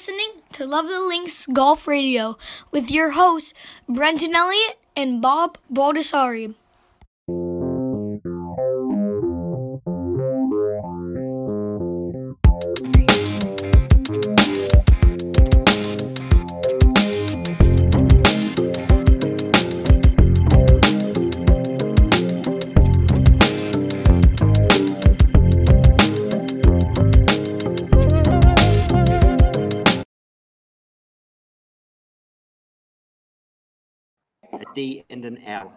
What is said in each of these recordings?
listening to Love the Links Golf Radio with your hosts, Brendan Elliott and Bob Baldessari. D and an L.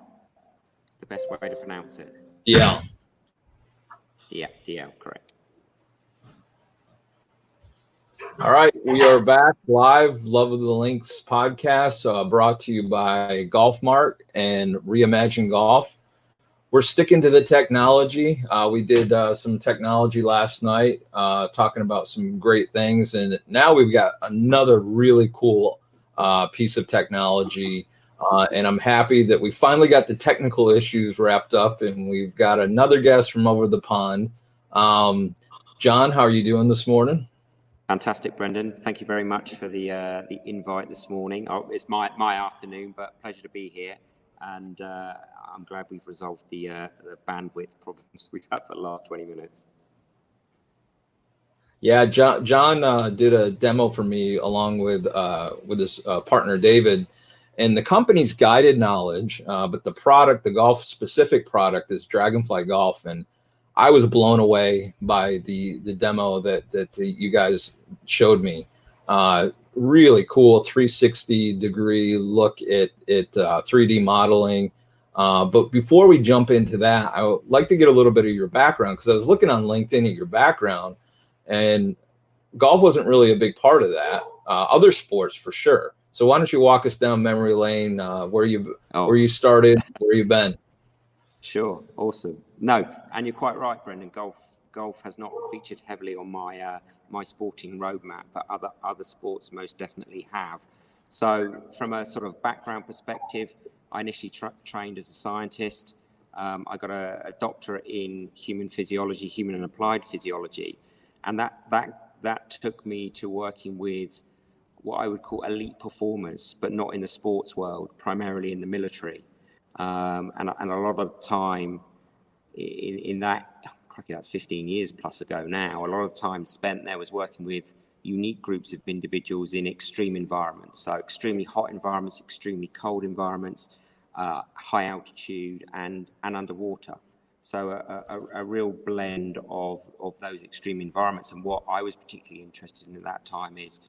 It's the best way to pronounce it. Yeah. Yeah, DL, correct. All right, we are back live. Love of the Links podcast, uh, brought to you by Golf Mart and Reimagine Golf. We're sticking to the technology. Uh, we did uh, some technology last night, uh, talking about some great things, and now we've got another really cool uh, piece of technology. Uh, and I'm happy that we finally got the technical issues wrapped up, and we've got another guest from over the pond. Um, John, how are you doing this morning? Fantastic, Brendan. Thank you very much for the uh, the invite this morning. Oh, it's my my afternoon, but pleasure to be here. And uh, I'm glad we've resolved the uh, the bandwidth problems we've had for the last 20 minutes. Yeah, John, John uh, did a demo for me along with uh, with his uh, partner David, and the company's guided knowledge, uh, but the product, the golf specific product, is Dragonfly Golf, and I was blown away by the the demo that that you guys showed me. Uh, really cool 360 degree look at at uh, 3D modeling. Uh, but before we jump into that, I would like to get a little bit of your background because I was looking on LinkedIn at your background, and golf wasn't really a big part of that. Uh, other sports for sure. So why don't you walk us down memory lane, uh, where you Oh. where you started, where you've been? Sure, awesome. No, and you're quite right, Brendan. Golf golf has not featured heavily on my uh, my sporting roadmap, but other other sports most definitely have. So, from a sort of background perspective, I initially tra- trained as a scientist. Um, I got a, a doctorate in human physiology, human and applied physiology, and that that that took me to working with what I would call elite performers, but not in the sports world, primarily in the military. Um, and, and a lot of time in, in that, crikey, that's 15 years plus ago now, a lot of time spent there was working with unique groups of individuals in extreme environments. So, extremely hot environments, extremely cold environments, uh, high altitude, and, and underwater. So, a, a, a real blend of, of those extreme environments. And what I was particularly interested in at that time is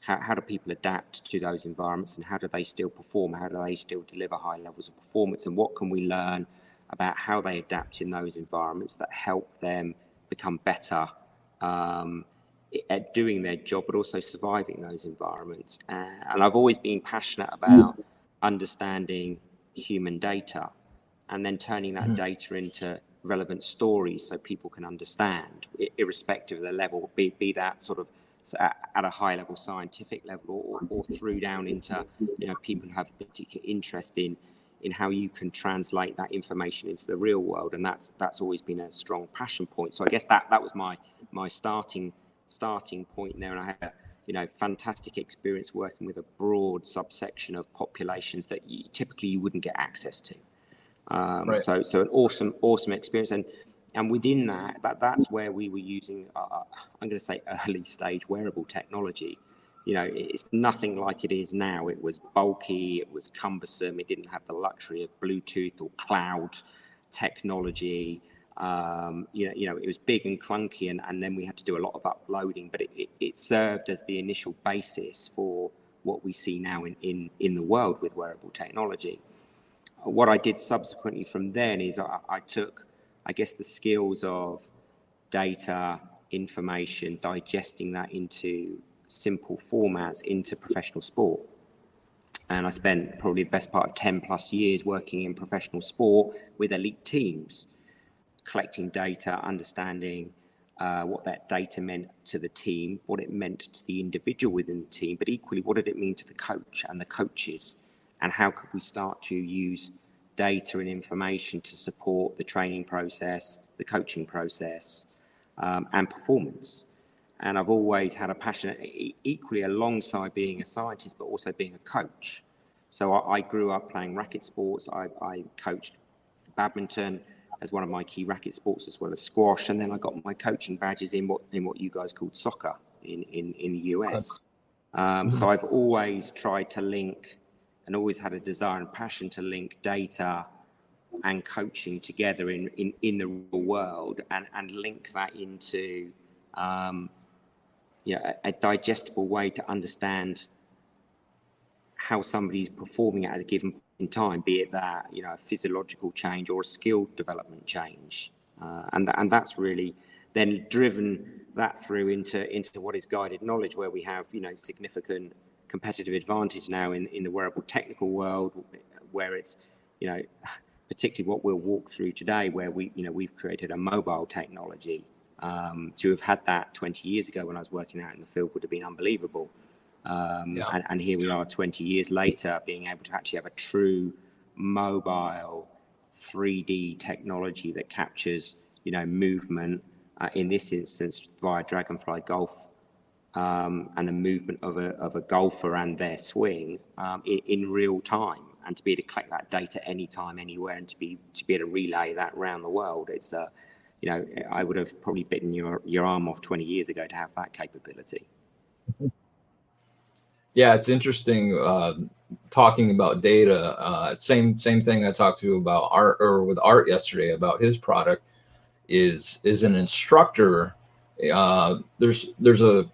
how, how do people adapt to those environments and how do they still perform? How do they still deliver high levels of performance? And what can we learn about how they adapt in those environments that help them become better um, at doing their job, but also surviving those environments? Uh, and I've always been passionate about understanding human data and then turning that data into relevant stories so people can understand, irrespective of the level, be, be that sort of at, at a high level scientific level or, or through down into you know people who have a particular interest in in how you can translate that information into the real world and that's that's always been a strong passion point so i guess that that was my my starting starting point there and i had a you know fantastic experience working with a broad subsection of populations that you, typically you wouldn't get access to um, Right. So, so an awesome, awesome experience, and and within that, that that's where we were using, I'm going to say, early stage wearable technology. You know, it's nothing like it is now. It was bulky, it was cumbersome, it didn't have the luxury of Bluetooth or cloud technology. Um, you know, you know, it was big and clunky, and, and then we had to do a lot of uploading. But it, it, it served as the initial basis for what we see now in, in, in the world with wearable technology what I did subsequently from then is I, I took, I guess, the skills of data, information, digesting that into simple formats into professional sport. And I spent probably the best part of 10 plus years working in professional sport with elite teams, collecting data, understanding uh, what that data meant to the team, what it meant to the individual within the team, but equally, what did it mean to the coach and the coaches? And how could we start to use data and information to support the training process, the coaching process, um, and performance? and I've always had a passion equally alongside being a scientist, but also being a coach. So I, I grew up playing racket sports. I, I, coached badminton as one of my key racket sports, as well as squash, and then I got my coaching badges in what in what you guys called soccer in in, in the US. Um, so I've always tried to link, and always had a desire and passion to link data and coaching together in in, in the real world, and and link that into um, you know, a, a digestible way to understand how somebody's performing at a given point in time, be it that you know a physiological change or a skill development change, uh, and and that's really then driven that through into into what is guided knowledge, where we have you know significant competitive advantage now in in the wearable technical world, where it's you know particularly what we'll walk through today, where we you know we've created a mobile technology um, to have had that 20 years ago when I was working out in the field would have been unbelievable. Um, yeah. and, and, here we are 20 years later, being able to actually have a true mobile 3D technology that captures, you know, movement. Uh, in this instance, via Dragonfly Golf, um, and the movement of a of a golfer and their swing um, in, in, real time, and to be able to collect that data anytime, anywhere, and to be to be able to relay that around the world, it's a you know, I would have probably bitten your, your arm off 20 years ago to have that capability. Yeah, it's interesting uh, talking about data. Uh, same same thing I talked to about art or with Art yesterday about his product is is an instructor. Uh, there's there's a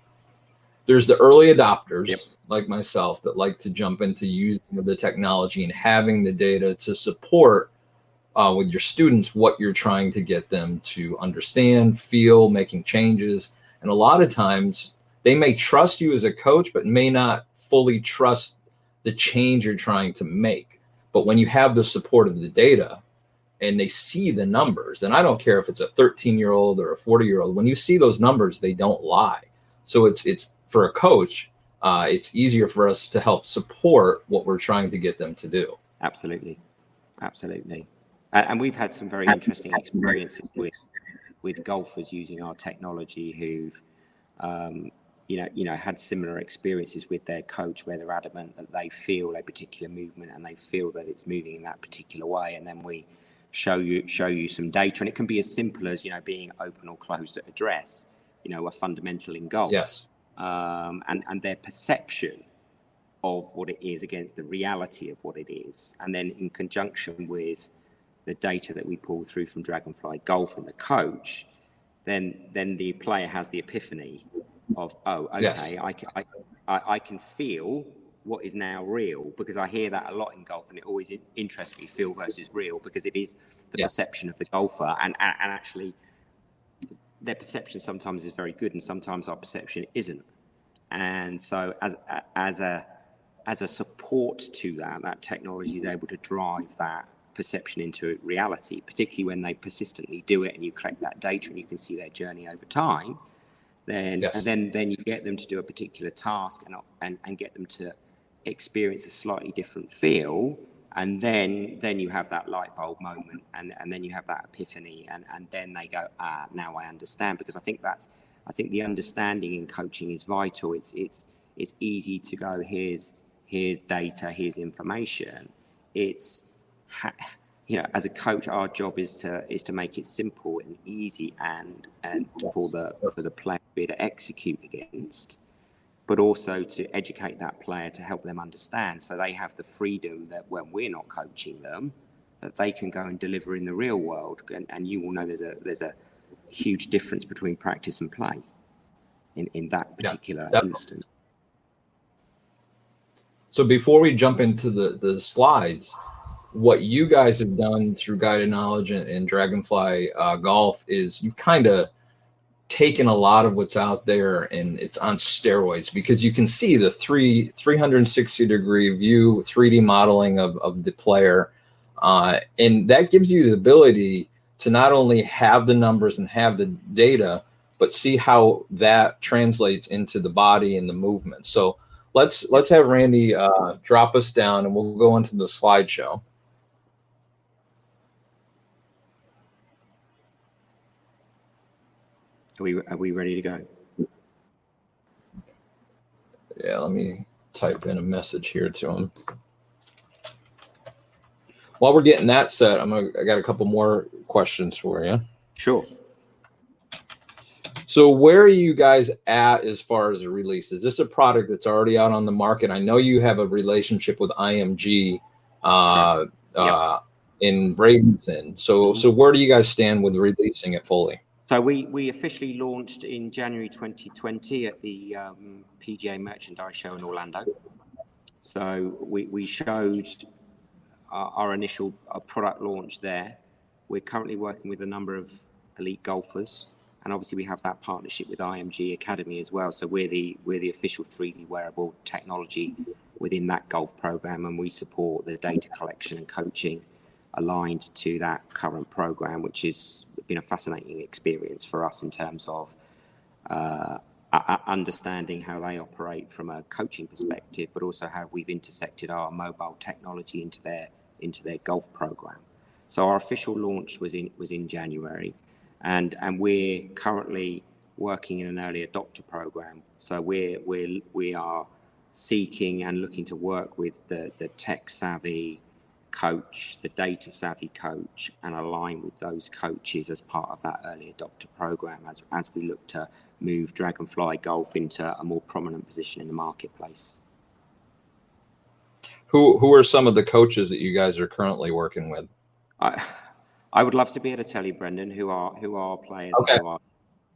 there's the early adopters yep. like myself that like to jump into using the technology and having the data to support uh, with your students what you're trying to get them to understand, feel, making changes. And a lot of times they may trust you as a coach, but may not fully trust the change you're trying to make. But when you have the support of the data and they see the numbers, and I don't care if it's a 13 year old or a 40 year old, when you see those numbers, they don't lie. So it's it's for a coach, uh, it's easier for us to help support what we're trying to get them to do. Absolutely, absolutely. And we've had some very interesting experiences with with golfers using our technology who've um, you know you know had similar experiences with their coach where they're adamant that they feel a particular movement and they feel that it's moving in that particular way. And then we show you show you some data. And it can be as simple as you know being open or closed at address you know a fundamental in golf. Yes um, and and their perception of what it is against the reality of what it is and then in conjunction with the data that we pull through from Dragonfly Golf and the coach, then then the player has the epiphany of oh okay yes. I, can, I, I can feel what is now real because I hear that a lot in golf and it always interests me feel versus real because it is the yeah. perception of the golfer and, and and actually their perception sometimes is very good and sometimes our perception isn't and so as as a as a support to that that technology is able to drive that perception into reality, particularly when they persistently do it and you collect that data and you can see their journey over time. Then, yes. and then, then you get them to do a particular task and, and, and get them to experience a slightly different feel. And then, then you have that light bulb moment and, and then you have that epiphany and, and then they go, ah, now I understand. Because I think that's, I think the understanding in coaching is vital. It's, it's, it's easy to go, here's, here's data, here's information. It's you know, as a coach, our job is to is to make it simple and easy and and for the for the player to to execute against, but also to educate that player to help them understand, so they have the freedom that when we're not coaching them, that they can go and deliver in the real world. And, and you will know there's a there's a huge difference between practice and play in in that particular yeah, instance. So before we jump into the the slides what you guys have done through guided knowledge and, and dragonfly uh, golf is you've kind of taken a lot of what's out there and it's on steroids because you can see the three 360 degree view 3d modeling of, of the player uh, and that gives you the ability to not only have the numbers and have the data but see how that translates into the body and the movement. So let's let's have randy uh, drop us down and we'll go into the slideshow Are we are we ready to go? Yeah, let me type in a message here to him. While we're getting that set, I'm gonna, I got a couple more questions for you. Sure. So where are you guys at as far as the release? Is this a product that's already out on the market? I know you have a relationship with IMG uh, Yep. uh, in Bradenton. So so where do you guys stand with releasing it fully? So we, we officially launched in January 2020 at the um, PGA Merchandise Show in Orlando. So we, we showed our, our initial uh, product launch there. We're currently working with a number of elite golfers, and obviously we have that partnership with IMG Academy as well. So we're the we're the official 3D wearable technology within that golf program, and we support the data collection and coaching aligned to that current program, which has been a fascinating experience for us in terms of uh, understanding how they operate from a coaching perspective, but also how we've intersected our mobile technology into their into their golf program. So our official launch was in was in January, and and we're currently working in an early adopter program. So we're we're we are seeking and looking to work with the the tech savvy coach, the data savvy coach, and align with those coaches as part of that early adopter program as, as we look to move Dragonfly Golf into a more prominent position in the marketplace. Who who are some of the coaches that you guys are currently working with? I, I would love to be able to tell you, Brendan, who are who are players Okay. who are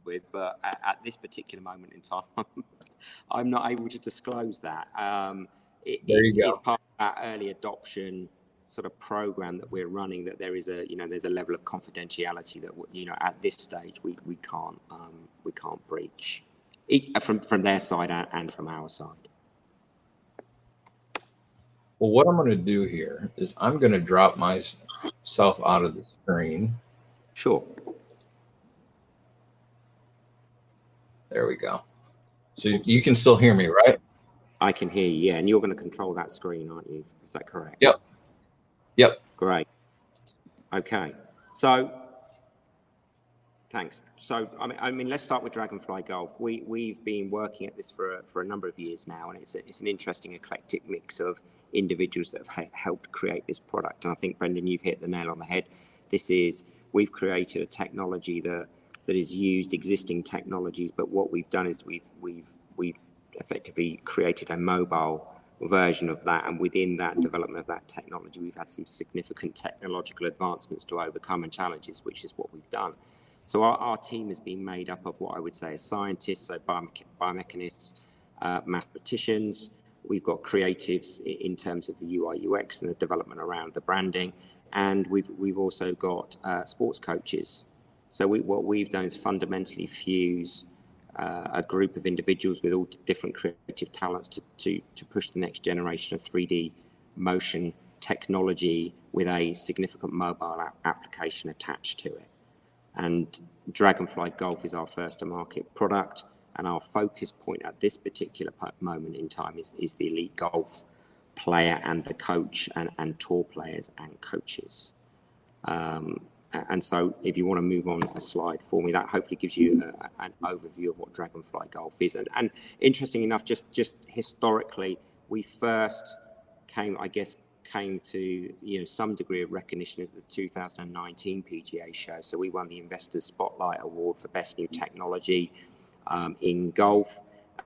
with, but at, at this particular moment in time, I'm not able to disclose that. Um, it, There you it's, go. it's part of that early adoption sort of program that we're running. That there is a you know there's a level of confidentiality that you know at this stage we, we can't um, we can't breach from from their side and, from our side. Well, what I'm going to do here is I'm going to drop myself out of the screen. Sure. There we go. So you, you can still hear me, right? I can hear you, yeah, and you're going to control that screen, aren't you? Is that correct? Yep. Yep. Great. Okay. So, thanks. So, I mean, I mean, let's start with Dragonfly Golf. We we've been working at this for a, for a number of years now, and it's a, it's an interesting eclectic mix of individuals that have ha- helped create this product. And I think Brendan, you've hit the nail on the head. This is we've created a technology that that is used existing technologies, but what we've done is we've we've we've effectively created a mobile version of that. And within that development of that technology, we've had some significant technological advancements to overcome and challenges, which is what we've done. So our, our team has been made up of what I would say is scientists, so biomech- biomechanists, uh, mathematicians. We've got creatives in terms of the UI UX and the development around the branding, and we've we've also got uh, sports coaches. So we, what we've done is fundamentally fuse uh, a group of individuals with all different creative talents to, to, to push the next generation of 3D motion technology with a significant mobile application attached to it. And Dragonfly Golf is our first to market product. And our focus point at this particular moment in time is, is the elite golf player and the coach and, and tour players and coaches. Um, and so, if you want to move on a slide for me, that hopefully gives you a, an overview of what Dragonfly Golf is. And, and interesting enough, just just historically, we first came, I guess, came to you know some degree of recognition at the 2019 PGA show. So we won the Investors Spotlight Award for Best New Technology um, in golf.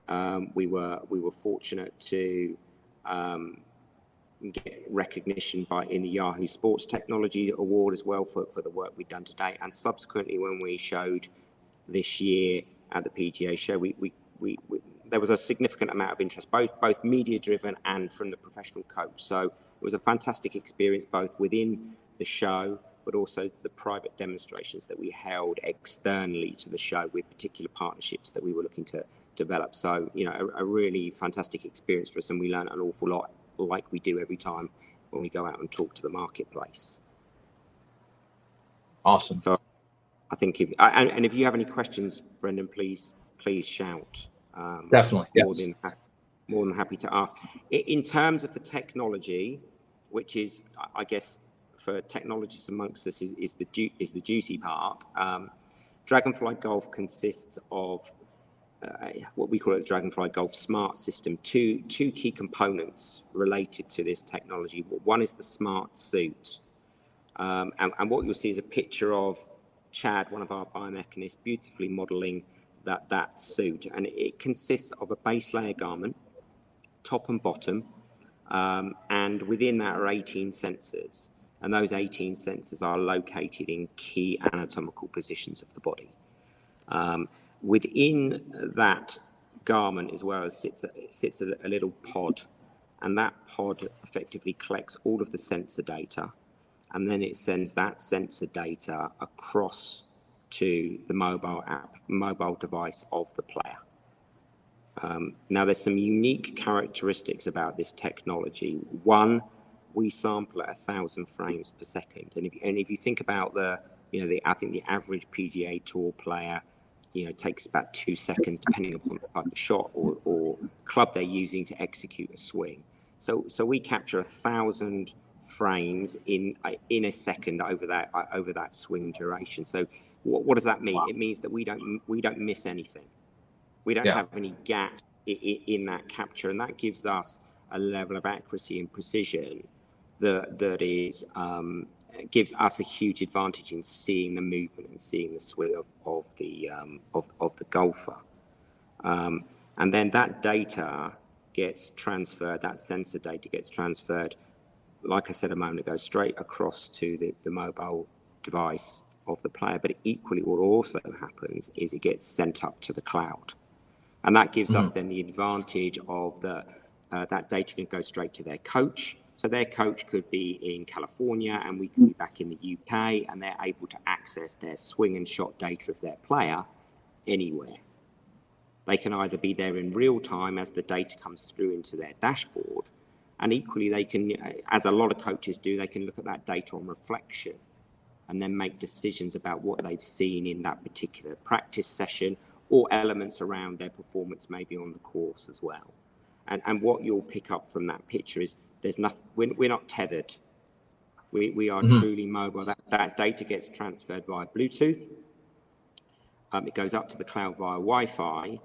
Um, we were we were fortunate to um, get recognition by in the Yahoo Sports Technology Award as well for, for the work we've done today. And subsequently, when we showed this year at the PGA show, we, we, we, we there was a significant amount of interest, both both media driven and from the professional coach. So it was a fantastic experience, both within the show, but also to the private demonstrations that we held externally to the show with particular partnerships that we were looking to develop. So you know, a, a really fantastic experience for us, and we learned an awful lot, like we do every time when we go out and talk to the marketplace. Awesome. So I think if and, and if you have any questions, Brendan, please please shout. Um, Definitely, More yes. than ha- more than happy to ask. In terms of the technology, which is I- I guess for technologists amongst us is, is the ju- is the juicy part. Um, Dragonfly Golf consists of uh, what we call it the Dragonfly Golf Smart System, two, two key components related to this technology. One is the smart suit. Um, and, and, what you'll see is a picture of Chad, one of our biomechanists, beautifully modeling that, that suit. And it consists of a base layer garment, top and bottom, um, and within that are 18 sensors. And those 18 sensors are located in key anatomical positions of the body. Um, within that garment as well as sits, a, sits a, a little pod, and that pod effectively collects all of the sensor data, and then it sends that sensor data across to the mobile app, mobile device of the player. Um, now, there's some unique characteristics about this technology. One, we sample at a thousand frames per second, and if, and if you think about the, you know, the I think the average PGA Tour player you know takes about two seconds depending upon the type of shot or, or club they're using to execute a swing. So so we capture a thousand frames in in a second over that over that swing duration. So what, what does that mean? It means that we don't we don't miss anything. We don't yeah. have any gap in, in that capture and that gives us a level of accuracy and precision that that is um, gives us a huge advantage in seeing the movement and seeing the swing of, of the um, of, of the golfer. Um, and then that data gets transferred, that sensor data gets transferred, like I said a moment ago, straight across to the, the mobile device of the player. But equally, what also happens is it gets sent up to the cloud. And that gives mm-hmm. us then the advantage of the uh, that data can go straight to their coach so their coach could be in California and we could be mm. back in the UK and they're able to access their swing and shot data of their player anywhere. They can either be there in real time as the data comes through into their dashboard, and equally they can, as a lot of coaches do, they can look at that data on reflection and then make decisions about what they've seen in that particular practice session or elements around their performance maybe on the course as well. And, and what you'll pick up from that picture is there's nothing. We're, we're not tethered. We, we are mm-hmm. truly mobile. That, that data gets transferred via Bluetooth. Um, it goes up to the cloud via Wi-Fi,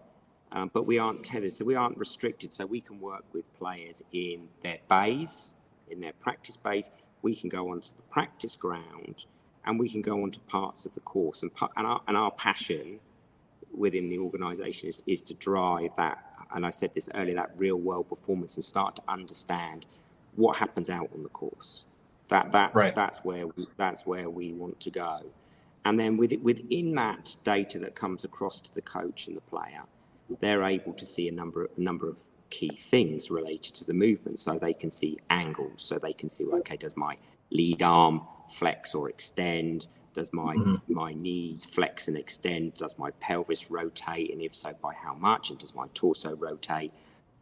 um, but we aren't tethered, so we aren't restricted. So we can work with players in their bays, in their practice bays. We can go onto the practice ground, and we can go onto parts of the course. And, and, our, and our passion within the organisation is, is to drive that. And I said this earlier, that real world performance, and start to understand what happens out on the course. That that's right. that's where we, that's where we want to go. And then with within that data that comes across to the coach and the player, they're able to see a number of, a number of key things related to the movement. So they can see angles. So they can see, okay, does my lead arm flex or extend? Does my mm-hmm. my knees flex and extend? Does my pelvis rotate? And if so, by how much? And does my torso rotate?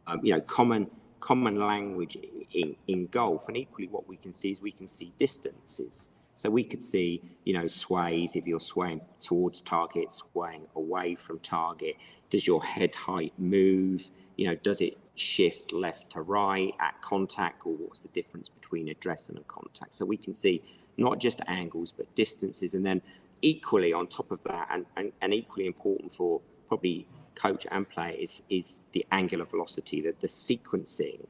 Um, you know, common common language in, in golf. And equally, what we can see is we can see distances. So we could see, you know, sways if you're swaying towards target, swaying away from target. Does your head height move? You know, does it shift left to right at contact, or what's the difference between address and a contact? So we can see not just angles, but distances. And then equally on top of that, and, and, and equally important for probably coach and player is is the angular velocity, that the sequencing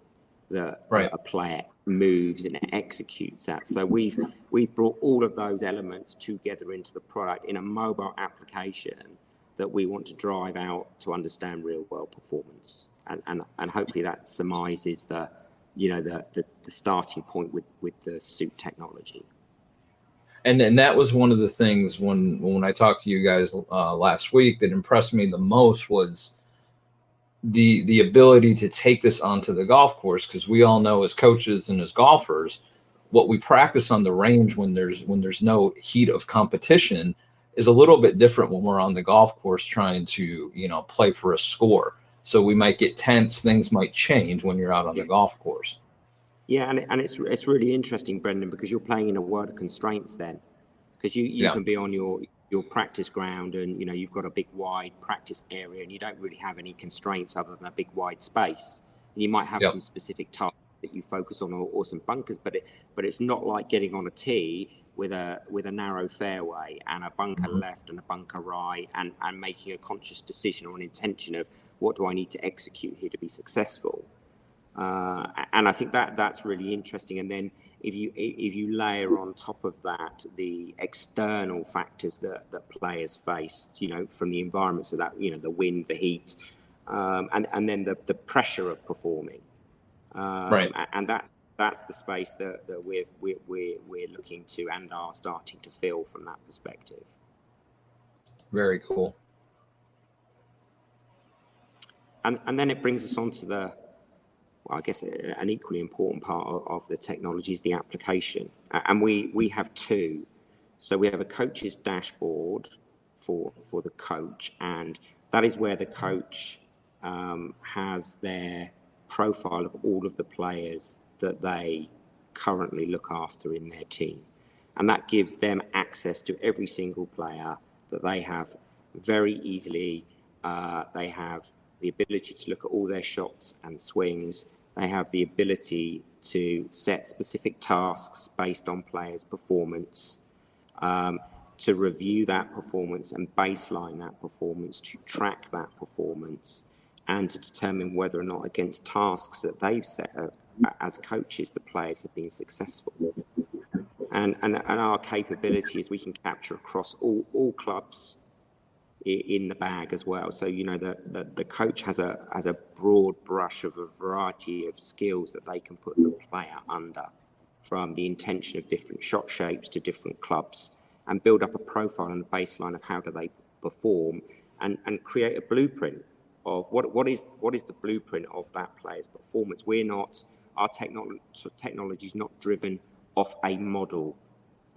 that right. a player moves and executes at. So we've we've brought all of those elements together into the product in a mobile application that we want to drive out to understand real world performance. And and, and hopefully that surmises the you know the, the, the starting point with, with the suit technology and and that was one of the things when when I talked to you guys uh, last week that impressed me the most was the the ability to take this onto the golf course because we all know as coaches and as golfers what we practice on the range when there's when there's no heat of competition is a little bit different when we're on the golf course trying to you know play for a score. So we might get tense things might change when you're out on the golf course yeah, and, and it's it's really interesting, Brendan, because you're playing in a world of constraints then, because you, you yeah. can be on your your practice ground and you know you've got a big wide practice area and you don't really have any constraints other than a big wide space. And you might have yep. some specific tasks that you focus on or, or some bunkers, but it but it's not like getting on a tee with a with a narrow fairway and a bunker mm-hmm. left and a bunker right, and and making a conscious decision or an intention of what do I need to execute here to be successful. Uh, and I think that that's really interesting. And then if you if you layer on top of that the external factors that, that players face, you know, from the environment, so that you know the wind, the heat, um, and and then the the pressure of performing, um, right, and that that's the space that, that we're, we're, we're, we're looking to and are starting to fill from that perspective. Very cool. And, and then it brings us on to the, I guess an equally important part of, of the technology is the application. And we, we have two. So we have a coach's dashboard for, for the coach, and that is where the coach um, has their profile of all of the players that they currently look after in their team. And that gives them access to every single player that they have very easily. Uh, they have the ability to look at all their shots and swings. They have the ability to set specific tasks based on players' performance, um, to review that performance and baseline that performance, to track that performance, and to determine whether or not against tasks that they've set up, as coaches, the players have been successful. And, and, and our capability is we can capture across all, all clubs in the bag as well. So, you know, the, the, the, coach has a, has a broad brush of a variety of skills that they can put the player under from the intention of different shot shapes to different clubs and build up a profile and a baseline of how do they perform and, and create a blueprint of what, what is what is the blueprint of that player's performance. We're not our technology technology is not driven off a model.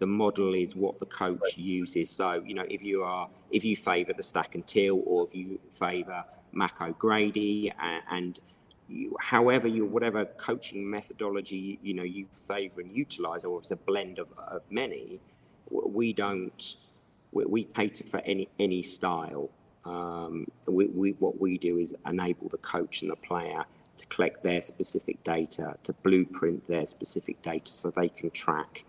The model is what the coach uses. So you know, if you are if you favour the Stack and Tilt, or if you favour Mac O'Grady, and, and you, however you whatever coaching methodology you, know you favour and utilise, or it's a blend of, of many, we don't we, we cater for any any style. Um, we, we, what we do is enable the coach and the player to collect their specific data, to blueprint their specific data so they can track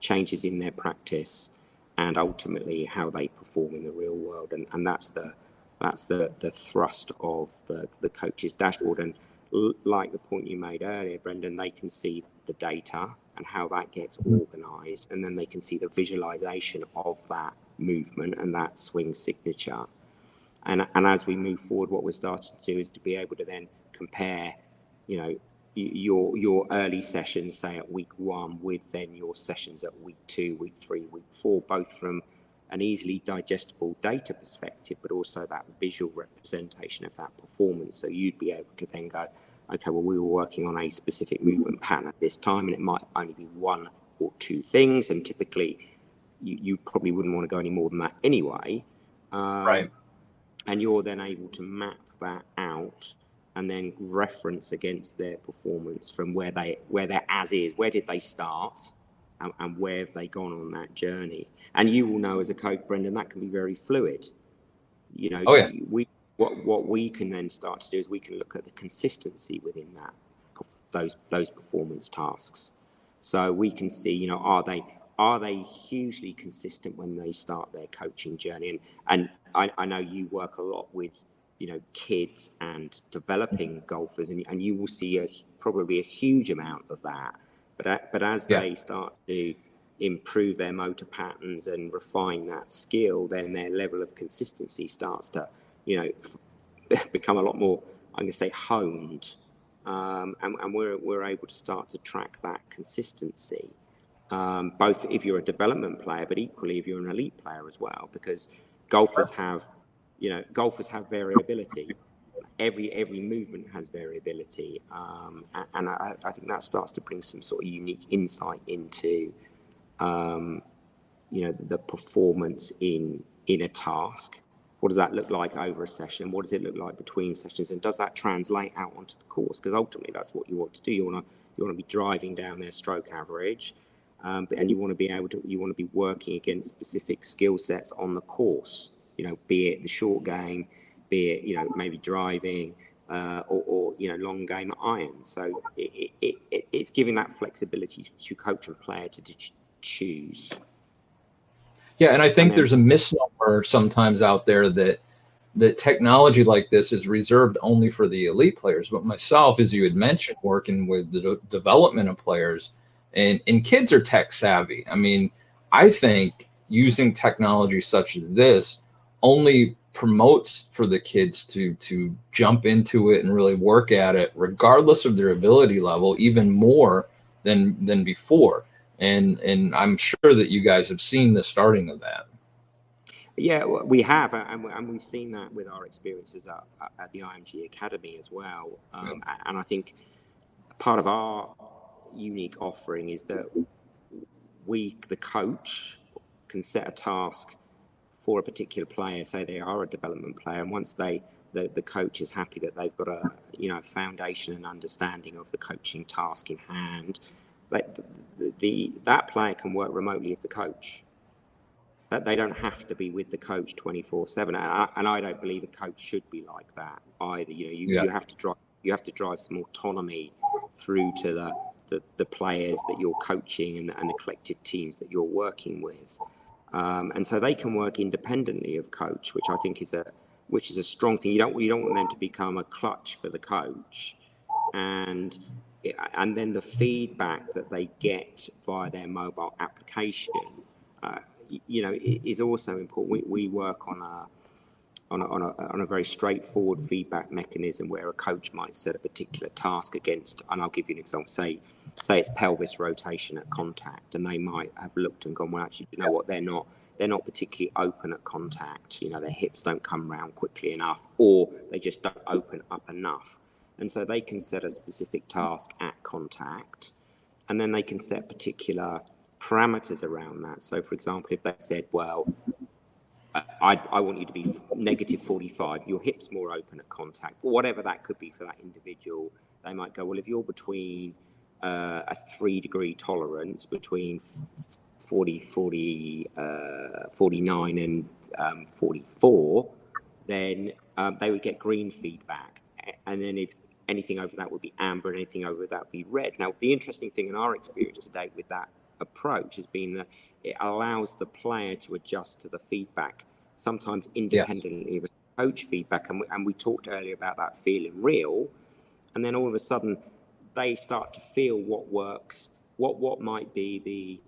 changes in their practice and ultimately how they perform in the real world. And, and that's the that's the, the thrust of the, the coach's dashboard. And l- like the point you made earlier, Brendan, they can see the data and how that gets organized, and then they can see the visualization of that movement and that swing signature. And, and as we move forward, what we're starting to do is to be able to then compare, you know, your your early sessions, say at week one, with then your sessions at week two, week three, week four, both from an easily digestible data perspective, but also that visual representation of that performance. So you'd be able to then go, okay, well, we were working on a specific movement pattern at this time, and it might only be one or two things, and typically you, you probably wouldn't want to go any more than that anyway. Um, right. And you're then able to map that out and then reference against their performance from where they where they're as is. Where did they start? And, and, where have they gone on that journey? And you will know as a coach brendan that can be very fluid. You know oh, yeah. we what what we can then start to do is we can look at the consistency within that those those performance tasks. So we can see you know are they are they hugely consistent when they start their coaching journey? And and I, I know you work a lot with you know kids and developing golfers, and, and you will see a, probably a huge amount of that. But but as yeah. they start to improve their motor patterns and refine that skill, then their level of consistency starts to you know f- become a lot more. I'm going to say honed, um, and, and we're we're able to start to track that consistency. Um, both if you're a development player, but equally if you're an elite player as well, because golfers have you know, golfers have variability. Every every movement has variability, um, and I, I, think that starts to bring some sort of unique insight into, um, you know, the performance in in a task. What does that look like over a session? What does it look like between sessions? And does that translate out onto the course? Because ultimately, that's what you want to do. You want to you want to be driving down their stroke average, um, and you want to be able to you want to be working against specific skill sets on the course you know, be it the short game, be it, you know, maybe driving uh, or, or, you know, long game irons. So it, it, it, it's giving that flexibility to coach and player to, to choose Yeah, and I think and then, there's a misnomer sometimes out there that that technology like this is reserved only for the elite players. But myself, as you had mentioned, working with the de- development of players, and and kids are tech savvy. I mean, I think using technology such as this only promotes for the kids to to jump into it and really work at it regardless of their ability level even more than than before. And and i'm sure that you guys have seen the starting of that. Yeah we have and, and we've seen that with our experiences at, at the img academy as well. Um, yeah. and i think part of our unique offering is that we the coach can set a task for a particular player, say they are a development player, and once they the, the coach is happy that they've got a you know foundation and understanding of the coaching task in hand, but the, the that player can work remotely with the coach. That they don't have to be with the coach twenty four seven, and I don't believe a coach should be like that either. You know, you, yeah. you have to drive you have to drive some autonomy through to the the, the players that you're coaching and, and the collective teams that you're working with. Um, and so they can work independently of coach, which I think is a which is a strong thing. You don't you don't want them to become a clutch for the coach, and and then the feedback that they get via their mobile application, uh, you know, is also important. We, we work on a on a, on, a, on a very straightforward feedback mechanism where a coach might set a particular task against, and I'll give you an example. Say, say it's pelvis rotation at contact, and they might have looked and gone, well, actually, you know what? They're not they're not particularly open at contact. You know, their hips don't come round quickly enough, or they just don't open up enough. And so they can set a specific task at contact, and then they can set particular parameters around that. So, for example, if they said, well, I, I want you to be negative 45, your hip's more open at contact, whatever that could be for that individual. They might go, well, if you're between uh, a three degree tolerance between 40, 40 uh, 49 and um, 44, then um, they would get green feedback. And then if anything over that would be amber, and anything over that would be red. Now, the interesting thing in our experience to date with that approach has been that it allows the player to adjust to the feedback, sometimes independently yes. of coach feedback. And we, and we talked earlier about that feeling real. And then all of a sudden, they start to feel what works, what what might be the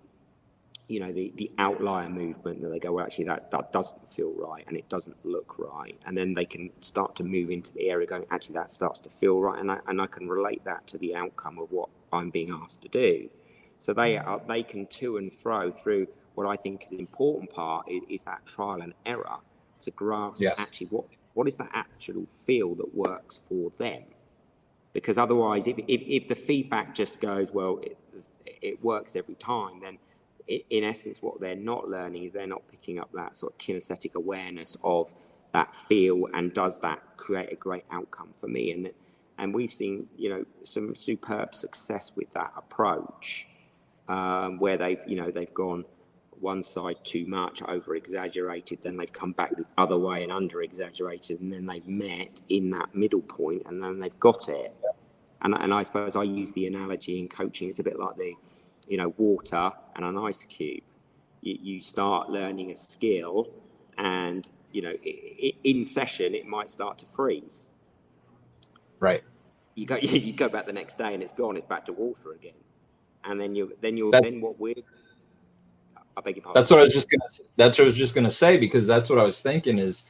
you know the the outlier movement that they go well actually that that doesn't feel right and it doesn't look right and then they can start to move into the area going actually that starts to feel right and I, and I can relate that to the outcome of what I'm being asked to do so they mm. are, they can to and fro through what I think is an important part is, is that trial and error to grasp yes. actually what what is the actual feel that works for them. Because otherwise, if, if, if the feedback just goes, well, it, it works every time, then in essence, what they're not learning is they're not picking up that sort of kinesthetic awareness of that feel and does that create a great outcome for me. And and we've seen, you know, some superb success with that approach um, where they've you know they've gone one side too much, over exaggerated, then they've come back the other way and under exaggerated, and then they've met in that middle point, and then they've got it. And, and I suppose I use the analogy in coaching. It's a bit like the, you know, water and an ice cube. You, you start learning a skill, and you know, in session it might start to freeze. Right. You go, you go back the next day, and it's gone. It's back to water again and then you then you then what we I beg your pardon. That's what I was just gonna. That's what I was just gonna say because that's what I was thinking is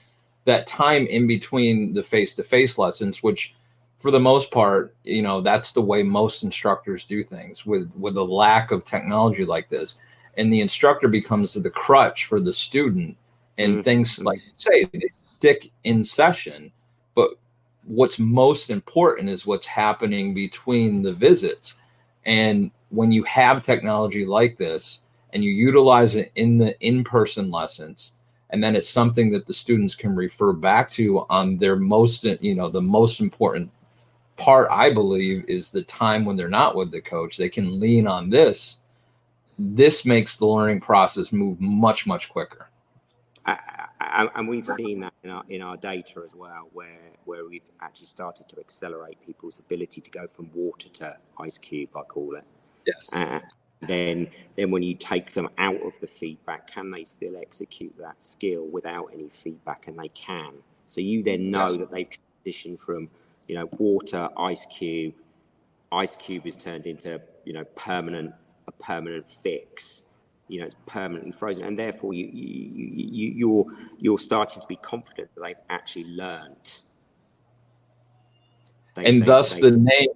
that time in between the face-to-face lessons, which for the most part, you know, that's the way most instructors do things with with a lack of technology like this, and the instructor becomes the crutch for the student, and mm-hmm. things like say they stick in session, but what's most important is what's happening between the visits and when you have technology like this and you utilize it in the in-person lessons and then it's something that the students can refer back to on their most you know the most important part i believe is the time when they're not with the coach. They can lean on this. This makes the learning process move much much quicker. And we've seen that in our, in our data as well where where we've actually started to accelerate people's ability to go from water to ice cube i call it Yes. Uh, then then when you take them out of the feedback, can they still execute that skill without any feedback? And they can. So you then know yes. that they've transitioned from you know water, ice cube, ice cube is turned into you know permanent a permanent fix. You know, it's permanently frozen, and therefore you you you you're you're starting to be confident that they've actually learned. They, and they, thus they, the name,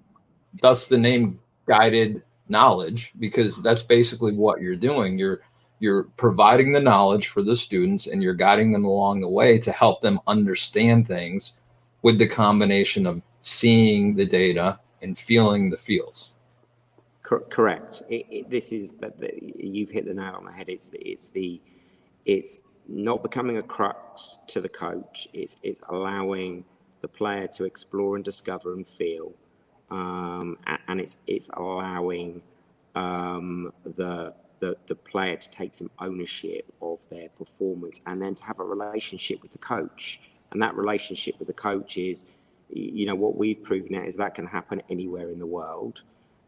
thus the name guided knowledge because that's basically what you're doing. You're you're providing the knowledge for the students and you're guiding them along the way to help them understand things with the combination of seeing the data and feeling the feels. Correct. It, it, this is that you've hit the nail on the head. It's the, it's the it's not becoming a crutch to the coach. It's it's allowing the player to explore and discover and feel um, and it's it's allowing um, the, the the player to take some ownership of their performance and then to have a relationship with the coach. And that relationship with the coach is, you know, what we've proven out is that can happen anywhere in the world.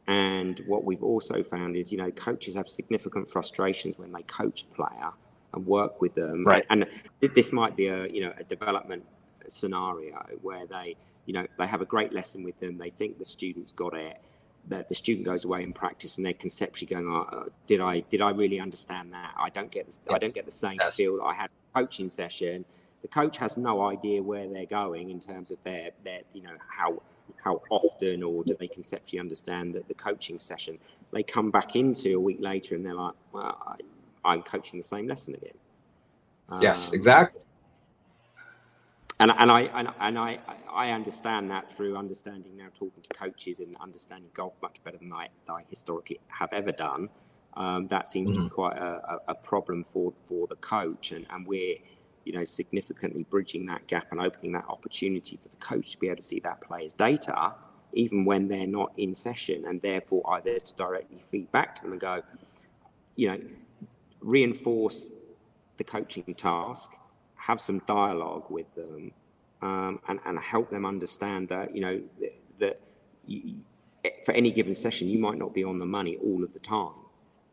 And what we've also found is, you know, coaches have significant frustrations when they coach a player and work with them. Right. And this might be a, you know, a development scenario where they you know, they have a great lesson with them. They think the student's got it. That the student goes away in practice and they're conceptually going, oh, did I did I really understand that? I don't get the, yes. I don't get the same yes. feel that I had coaching session. The coach has no idea where they're going in terms of their their you know how how often or do they conceptually understand that the coaching session they come back into a week later and they're like, well, I, am coaching the same lesson again. Yes, um, exactly and and I and, and I I understand that through understanding now talking to coaches and understanding golf much better than I, I historically have ever done. Um, that seems mm-hmm. to be mm-hmm. quite a, a, problem for for the coach, and and we're you know significantly bridging that gap and opening that opportunity for the coach to be able to see that player's data even when they're not in session, and therefore either to directly feed back to them and go, you know, reinforce the coaching task have some dialogue with them um, and, and help them understand that, you know, that, you, for any given session, you might not be on the money all of the time.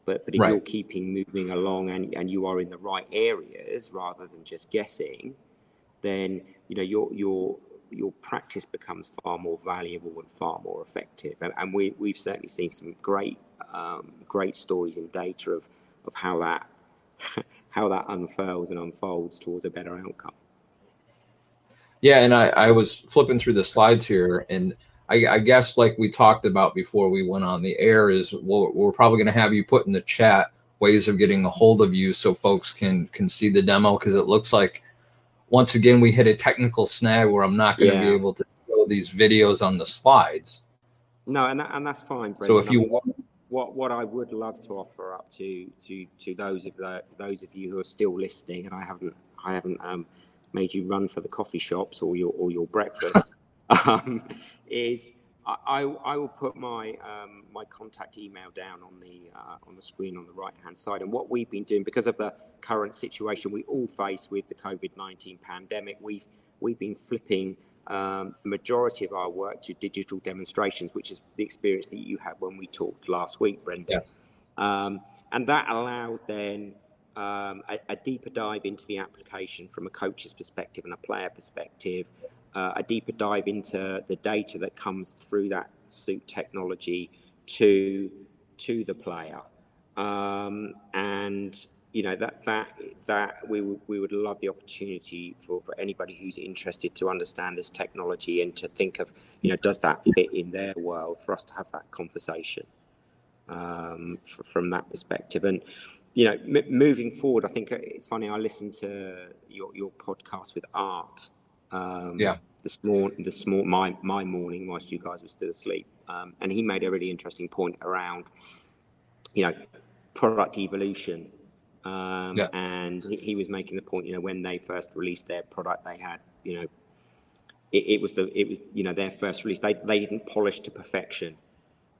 But, but if right. you're keeping moving along and, and you are in the right areas rather than just guessing, then you know your your your practice becomes far more valuable and far more effective. And, and we we've certainly seen some great um, great stories and data of of how that how that unfurls and unfolds towards a better outcome. Yeah, and I, I was flipping through the slides here, and I, I guess like we talked about before we went on the air is we're, we're probably going to have you put in the chat ways of getting a hold of you so folks can can see the demo because it looks like once again we hit a technical snag where I'm not going to yeah. be able to show these videos on the slides. No, and that, and that's fine. Brendan. So if you want what what I would love to offer up to to to those of the, those of you who are still listening, and I haven't I haven't um, made you run for the coffee shops or your or your breakfast, um, is I, I will put my um, my contact email down on the uh, on the screen on the right hand side. And what we've been doing because of the current situation we all face with the COVID nineteen pandemic, we've we've been flipping um, the majority of our work to digital demonstrations, which is the experience that you had when we talked last week, Brendan. Yes. Um, and that allows then um, a, a, deeper dive into the application from a coach's perspective and a player perspective, uh, a deeper dive into the data that comes through that suit technology to to the player. Um, and you know that that that we would we would love the opportunity for, for anybody who's interested to understand this technology and to think of you know does that fit in their world for us to have that conversation um, for, from that perspective? And you know m- moving forward I think it's funny I listened to your your podcast with Art um, yeah. this morning this morning my my morning whilst you guys were still asleep um, and he made a really interesting point around you know product evolution um, yeah. And he, he, was making the point, you know, when they first released their product, they had, you know, it, it was the, it was, you know, their first release. They, they didn't polish to perfection.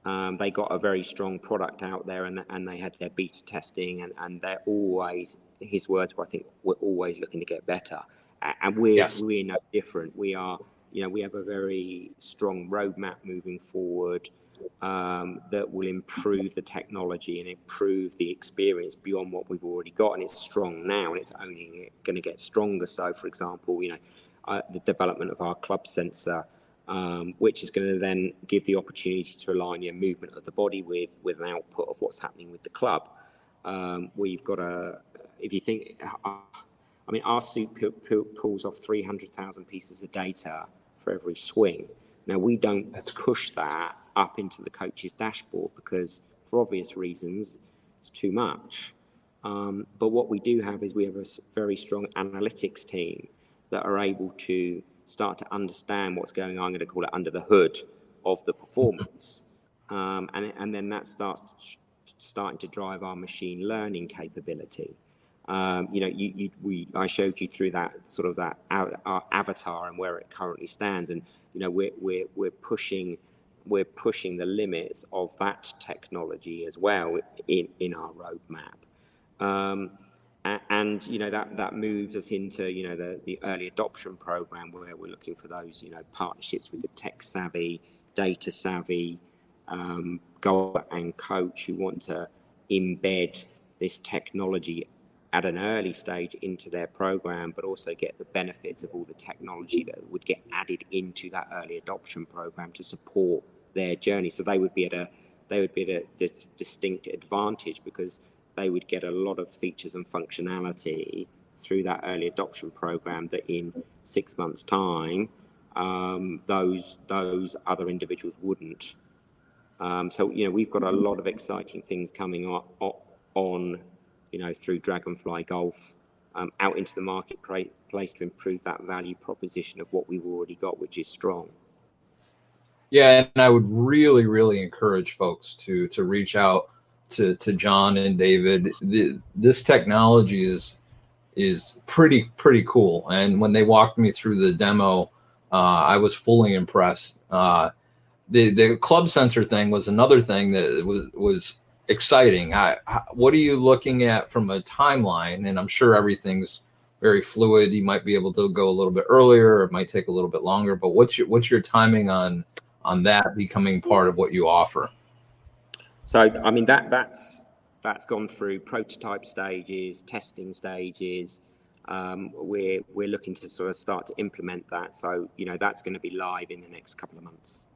Um, they got a very strong product out there, and and they had their beta testing, and and they're always, his words were, I think, we're always looking to get better, and we're yes. we're no different. We are you know, we have a very strong roadmap moving forward um, that will improve the technology and improve the experience beyond what we've already got. And it's strong now, and it's only going to get stronger. So, for example, you know, uh, the development of our club sensor. Um, which is going to then give the opportunity to align your movement of the body with with an output of what's happening with the club. Um, we've got a, if you think, uh, I mean, our suit pulls off 300,000 pieces of data for every swing. Now, we don't push that up into the coach's dashboard because, for obvious reasons, it's too much. Um, but what we do have is we have a very strong analytics team that are able to start to understand what's going on. I'm going to call it under the hood of the performance. Um, and, and then that starts to, starting to drive our machine learning capability. Um, you know, you, you, we, I showed you through that sort of that our avatar and where it currently stands, and you know, we're we're we're pushing we're pushing the limits of that technology as well in in our roadmap. Um, and you know that that moves us into you know the the early adoption program where we're looking for those you know partnerships with the tech savvy, data savvy, um, goal and coach who want to embed this technology at an early stage into their program, but also get the benefits of all the technology that would get added into that early adoption program to support their journey. So they would be at a they would be at a dis- distinct advantage because they would get a lot of features and functionality through that early adoption program that in six months' time um, those those other individuals wouldn't. Um, so you know we've got a lot of exciting things coming on, on you know through Dragonfly Golf um, out into the marketplace place to improve that value proposition of what we've already got, which is strong. Yeah, and I would really, really encourage folks to to reach out to to John and David. The, this technology is is pretty pretty cool, and when they walked me through the demo, uh, I was fully impressed. Uh, the the club sensor thing was another thing that was was exciting. I, what are you looking at from a timeline? And I'm sure everything's very fluid. You might be able to go a little bit earlier, it might take a little bit longer. But what's your what's your timing on on that becoming part of what you offer? So I mean that that's that's gone through prototype stages, testing stages. Um, we're we're looking to sort of start to implement that. So you know that's going to be live in the next couple of months.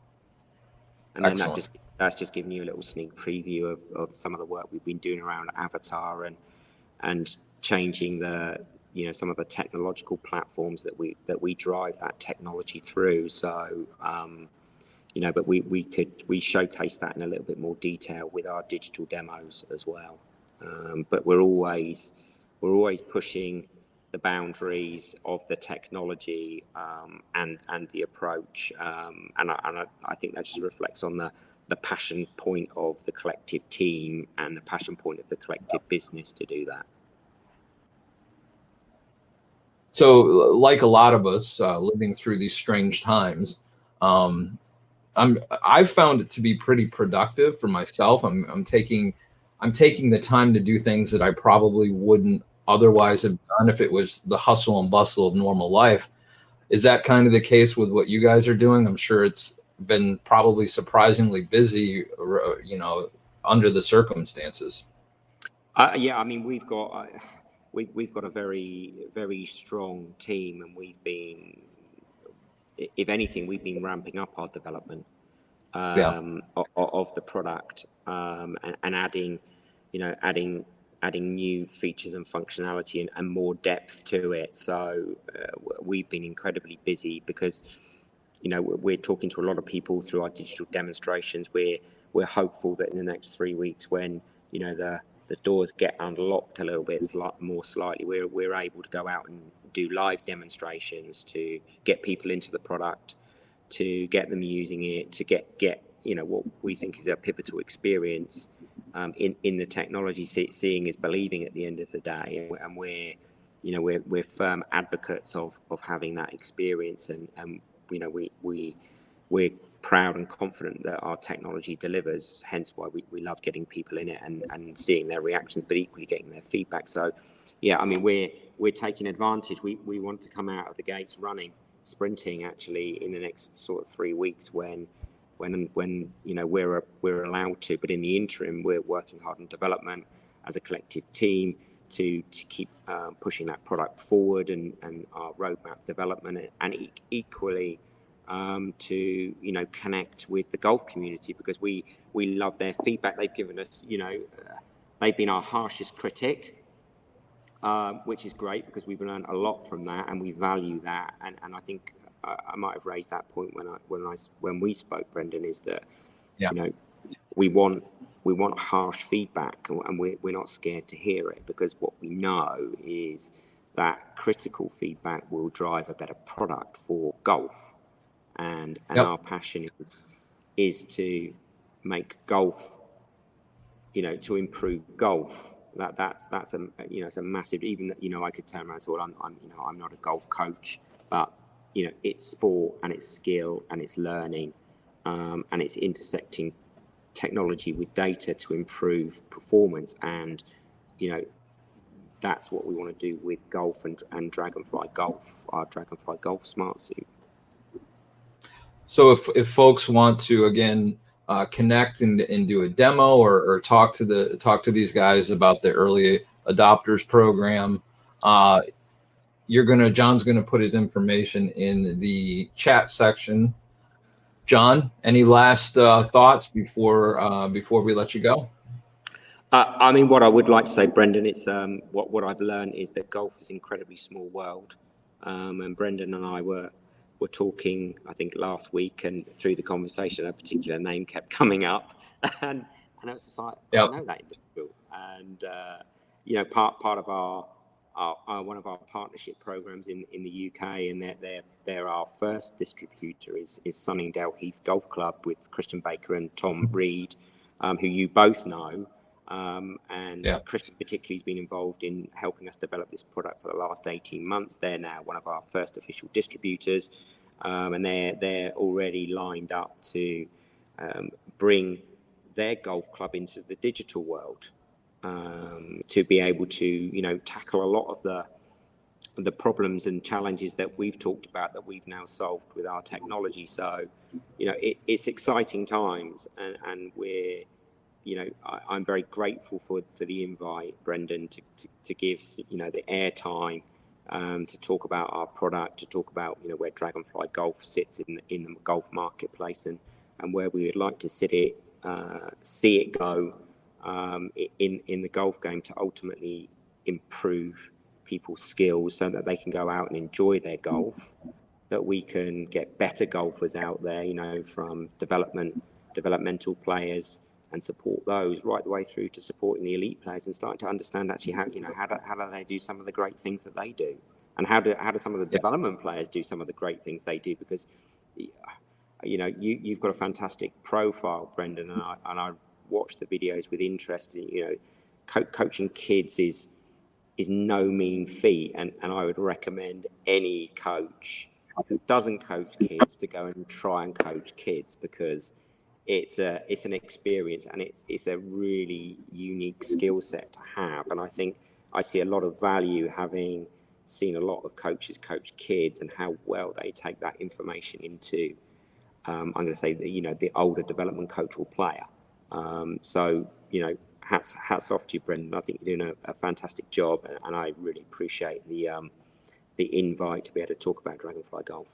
And then that just that's just giving you a little sneak preview of, of some of the work we've been doing around Avatar and and changing the you know some of the technological platforms that we that we drive that technology through. So um, you know, but we we could we showcase that in a little bit more detail with our digital demos as well. Um, but we're always we're always pushing the boundaries of the technology um, and and the approach. Um, and I, and I, I, think that just reflects on the the passion point of the collective team and the passion point of the collective business to do that. So, like a lot of us uh, living through these strange times, um, I'm I've found it to be pretty productive for myself. I'm I'm taking I'm taking the time to do things that I probably wouldn't otherwise have done if it was the hustle and bustle of normal life. Is that kind of the case with what you guys are doing? I'm sure it's been probably surprisingly busy, you know, under the circumstances. Uh, yeah, I mean, we've got uh, we, we've got a very very strong team, and we've been, if anything, we've been ramping up our development um, yeah. of, of, the product um, and, and adding, you know, adding adding new features and functionality and, and more depth to it. So uh, we've been incredibly busy because you know we're talking to a lot of people through our digital demonstrations. We're we're hopeful that in the next three weeks, when you know the the doors get unlocked a little bit more slightly, we're we're able to go out and do live demonstrations to get people into the product, to get them using it, to get get you know what we think is a pivotal experience um, in in the technology. See, seeing is believing at the end of the day, and, and we're you know we're we're firm advocates of of having that experience, and and you know we we we're proud and confident that our technology delivers. Hence why we, we love getting people in it and, and seeing their reactions, but equally getting their feedback. So, yeah, I mean we're we're taking advantage. We we want to come out of the gates running sprinting actually in the next sort of three weeks when when when you know we're we're allowed to. But in the interim, we're working hard on development as a collective team to to keep uh, pushing that product forward and and our roadmap development and e- equally. Um, to you know connect with the golf community because we we love their feedback they've given us you know uh, they've been our harshest critic uh, which is great because we've learned a lot from that and we value that and, and I think I, I might have raised that point when I when I when we spoke, Brendan, is that yeah. you know we want we want harsh feedback and we're, we're not scared to hear it because what we know is that critical feedback will drive a better product for golf and and yep. our passion is is to make golf you know to improve golf. That that's that's a you know it's a massive even that you know I could turn around and say well I'm, I'm you know I'm not a golf coach but you know it's sport and it's skill and it's learning um, and it's intersecting technology with data to improve performance. And you know that's what we want to do with golf and, and Dragonfly Golf our Dragonfly Golf smart suit so if, if folks want to again uh, connect and, and do a demo or, or talk to the talk to these guys about the early adopters program uh, you're gonna John's gonna put his information in the chat section. John, any last uh, thoughts before uh, before we let you go? Uh, I mean, what I would like to say, Brendan, it's um, what what I've learned is that golf is an incredibly small world, um, and Brendan and I were were talking, I think, last week, and through the conversation, a particular name kept coming up, and and I was just like, yep. I know that individual, and uh, you know, part part of our our, our, one of our partnership programs in, in the UK, and they're, they're, they're our first distributor is, is Sunningdale Heath Golf Club with Christian Baker and Tom mm-hmm. Reed, um, who you both know. Um, and yeah. Christian particularly has been involved in helping us develop this product for the last 18 months. They're now one of our first official distributors, um, and they're they're already lined up to um, bring their golf club into the digital world um, to be able to you know tackle a lot of the the problems and challenges that we've talked about that we've now solved with our technology. So, you know, it, it's exciting times, and, and we're, you know, I, am very grateful for for the invite, Brendan, to, to, to give you know the airtime um, to talk about our product, to talk about you know where Dragonfly Golf sits in in the golf marketplace, and and where we would like to sit it, uh, see it go um, in in the golf game to ultimately improve people's skills so that they can go out and enjoy their golf that we can get better golfers out there you know from development developmental players and support those right the way through to supporting the elite players and starting to understand actually how you know how do, how do they do some of the great things that they do and how do how do some of the yeah. development players do some of the great things they do because you know you you've got a fantastic profile Brendan and I, and I watch the videos with interest. You know, co- coaching kids is is no mean feat, and, and I would recommend any coach who doesn't coach kids to go and try and coach kids because it's a it's an experience and it's it's a really unique skill set to have. And I think I see a lot of value having seen a lot of coaches coach kids and how well they take that information into um, I'm going to say the, you know the older development coach or player. Um, so, you know, hats hats off to you, Brendan. I think you're doing a, a fantastic job, and, and, I really appreciate the um, the invite to be able to talk about Dragonfly Golf.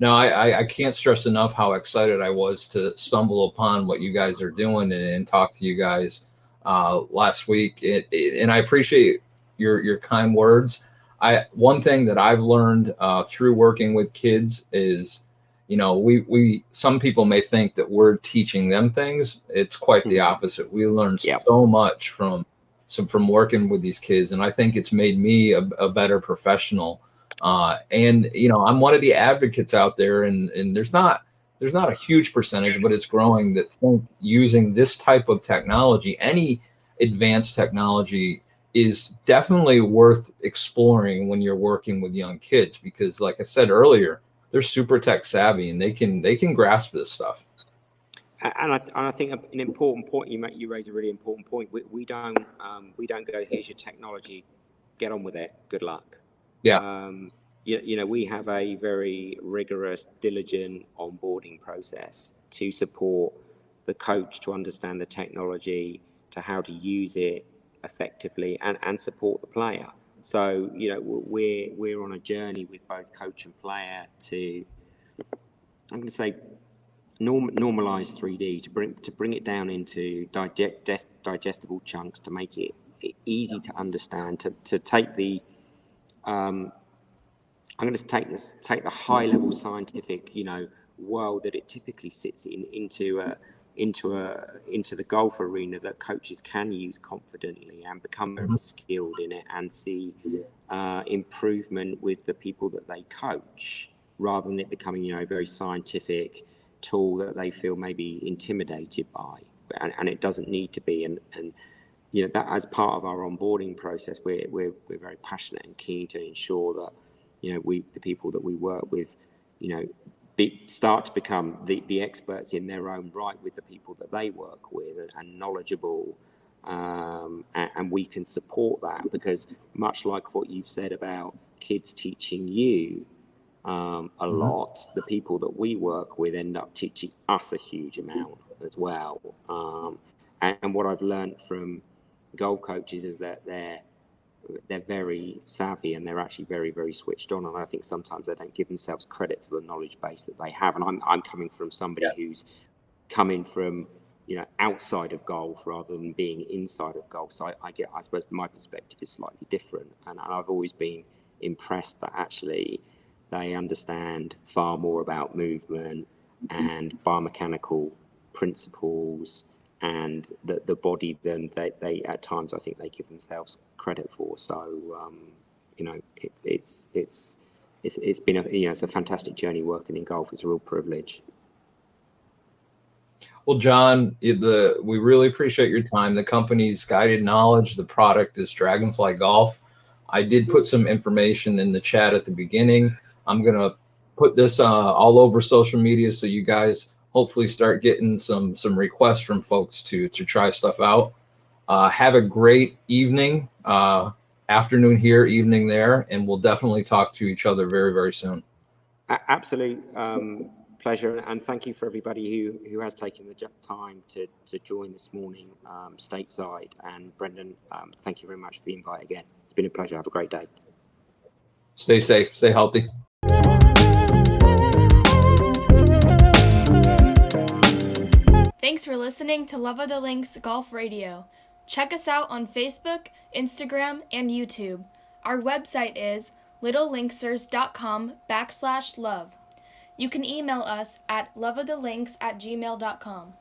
No, I, I can't stress enough how excited I was to stumble upon what you guys are doing and, and talk to you guys uh, last week. It, it, and I appreciate your your kind words. I one thing that I've learned uh, through working with kids is you know we we some people may think that we're teaching them things it's quite the mm-hmm. opposite we learn yep. so much from some from working with these kids and i think it's made me a, a better professional uh, and you know i'm one of the advocates out there and and there's not there's not a huge percentage but it's growing that think using this type of technology any advanced technology is definitely worth exploring when you're working with young kids because like i said earlier they're super tech savvy and they can they can grasp this stuff. And I, and I think an important point you make, you raise a really important point. We, we don't um, we don't go here's your technology, get on with it. Good luck. Yeah. Um, you, you know, we have a very rigorous, diligent onboarding process to support the coach to understand the technology, to how to use it effectively, and, and support the player. So, you know, we're we're on a journey with both coach and player to, I'm going to say, norm, normalize 3D to bring to bring it down into digest, digestible chunks to make it easy to understand. To to take the um, I'm going to take this, take the high level scientific, you know, world that it typically sits in into a, into a, into the golf arena that coaches can use confidently and become very mm-hmm. skilled in it and see uh, improvement with the people that they coach, rather than it becoming, you know, a very scientific tool that they feel maybe intimidated by, and, and it doesn't need to be, and and you know that as part of our onboarding process, we're we're we're very passionate and keen to ensure that you know, we the people that we work with, you know, be, start to become the, the experts in their own right with the people that they work with and, and knowledgeable. Um, and, and, we can support that because much like what you've said about kids teaching you um, a mm-hmm. lot, the people that we work with end up teaching us a huge amount as well. Um, and, and, what I've learned from golf coaches is that they're they're very savvy and they're actually very very switched on. And i think sometimes they don't give themselves credit for the knowledge base that they have. And i'm, I'm coming from somebody yeah. who's coming from you know outside of golf rather than being inside of golf. So I, I get i suppose my perspective is slightly different. And i've always been impressed that actually they understand far more about movement mm-hmm. and biomechanical principles and the, the body than they, they at times I think they give themselves credit for. So um, you know it, it's it's it's it's been a you know it's a fantastic journey working in golf. It's a real privilege. Well, John, the we really appreciate your time. The company's Guided Knowledge. The product is Dragonfly Golf. I did put some information in the chat at the beginning. I'm gonna put this uh, all over social media so you guys hopefully start getting some some requests from folks to to try stuff out. Uh, have a great evening, uh, afternoon here, evening there, and we'll definitely talk to each other very very soon. Absolute um, pleasure, and thank you for everybody who who has taken the time to to join this morning um, stateside. And Brendan, um, thank you very much for the invite again. It's been a pleasure. Have a great day. Stay safe. Stay healthy. Thanks for listening to Love of the Links Golf Radio. Check us out on Facebook, Instagram, and YouTube. Our website is littlelinksers.com backslash love. You can email us at loveofthelinks at gmail.com.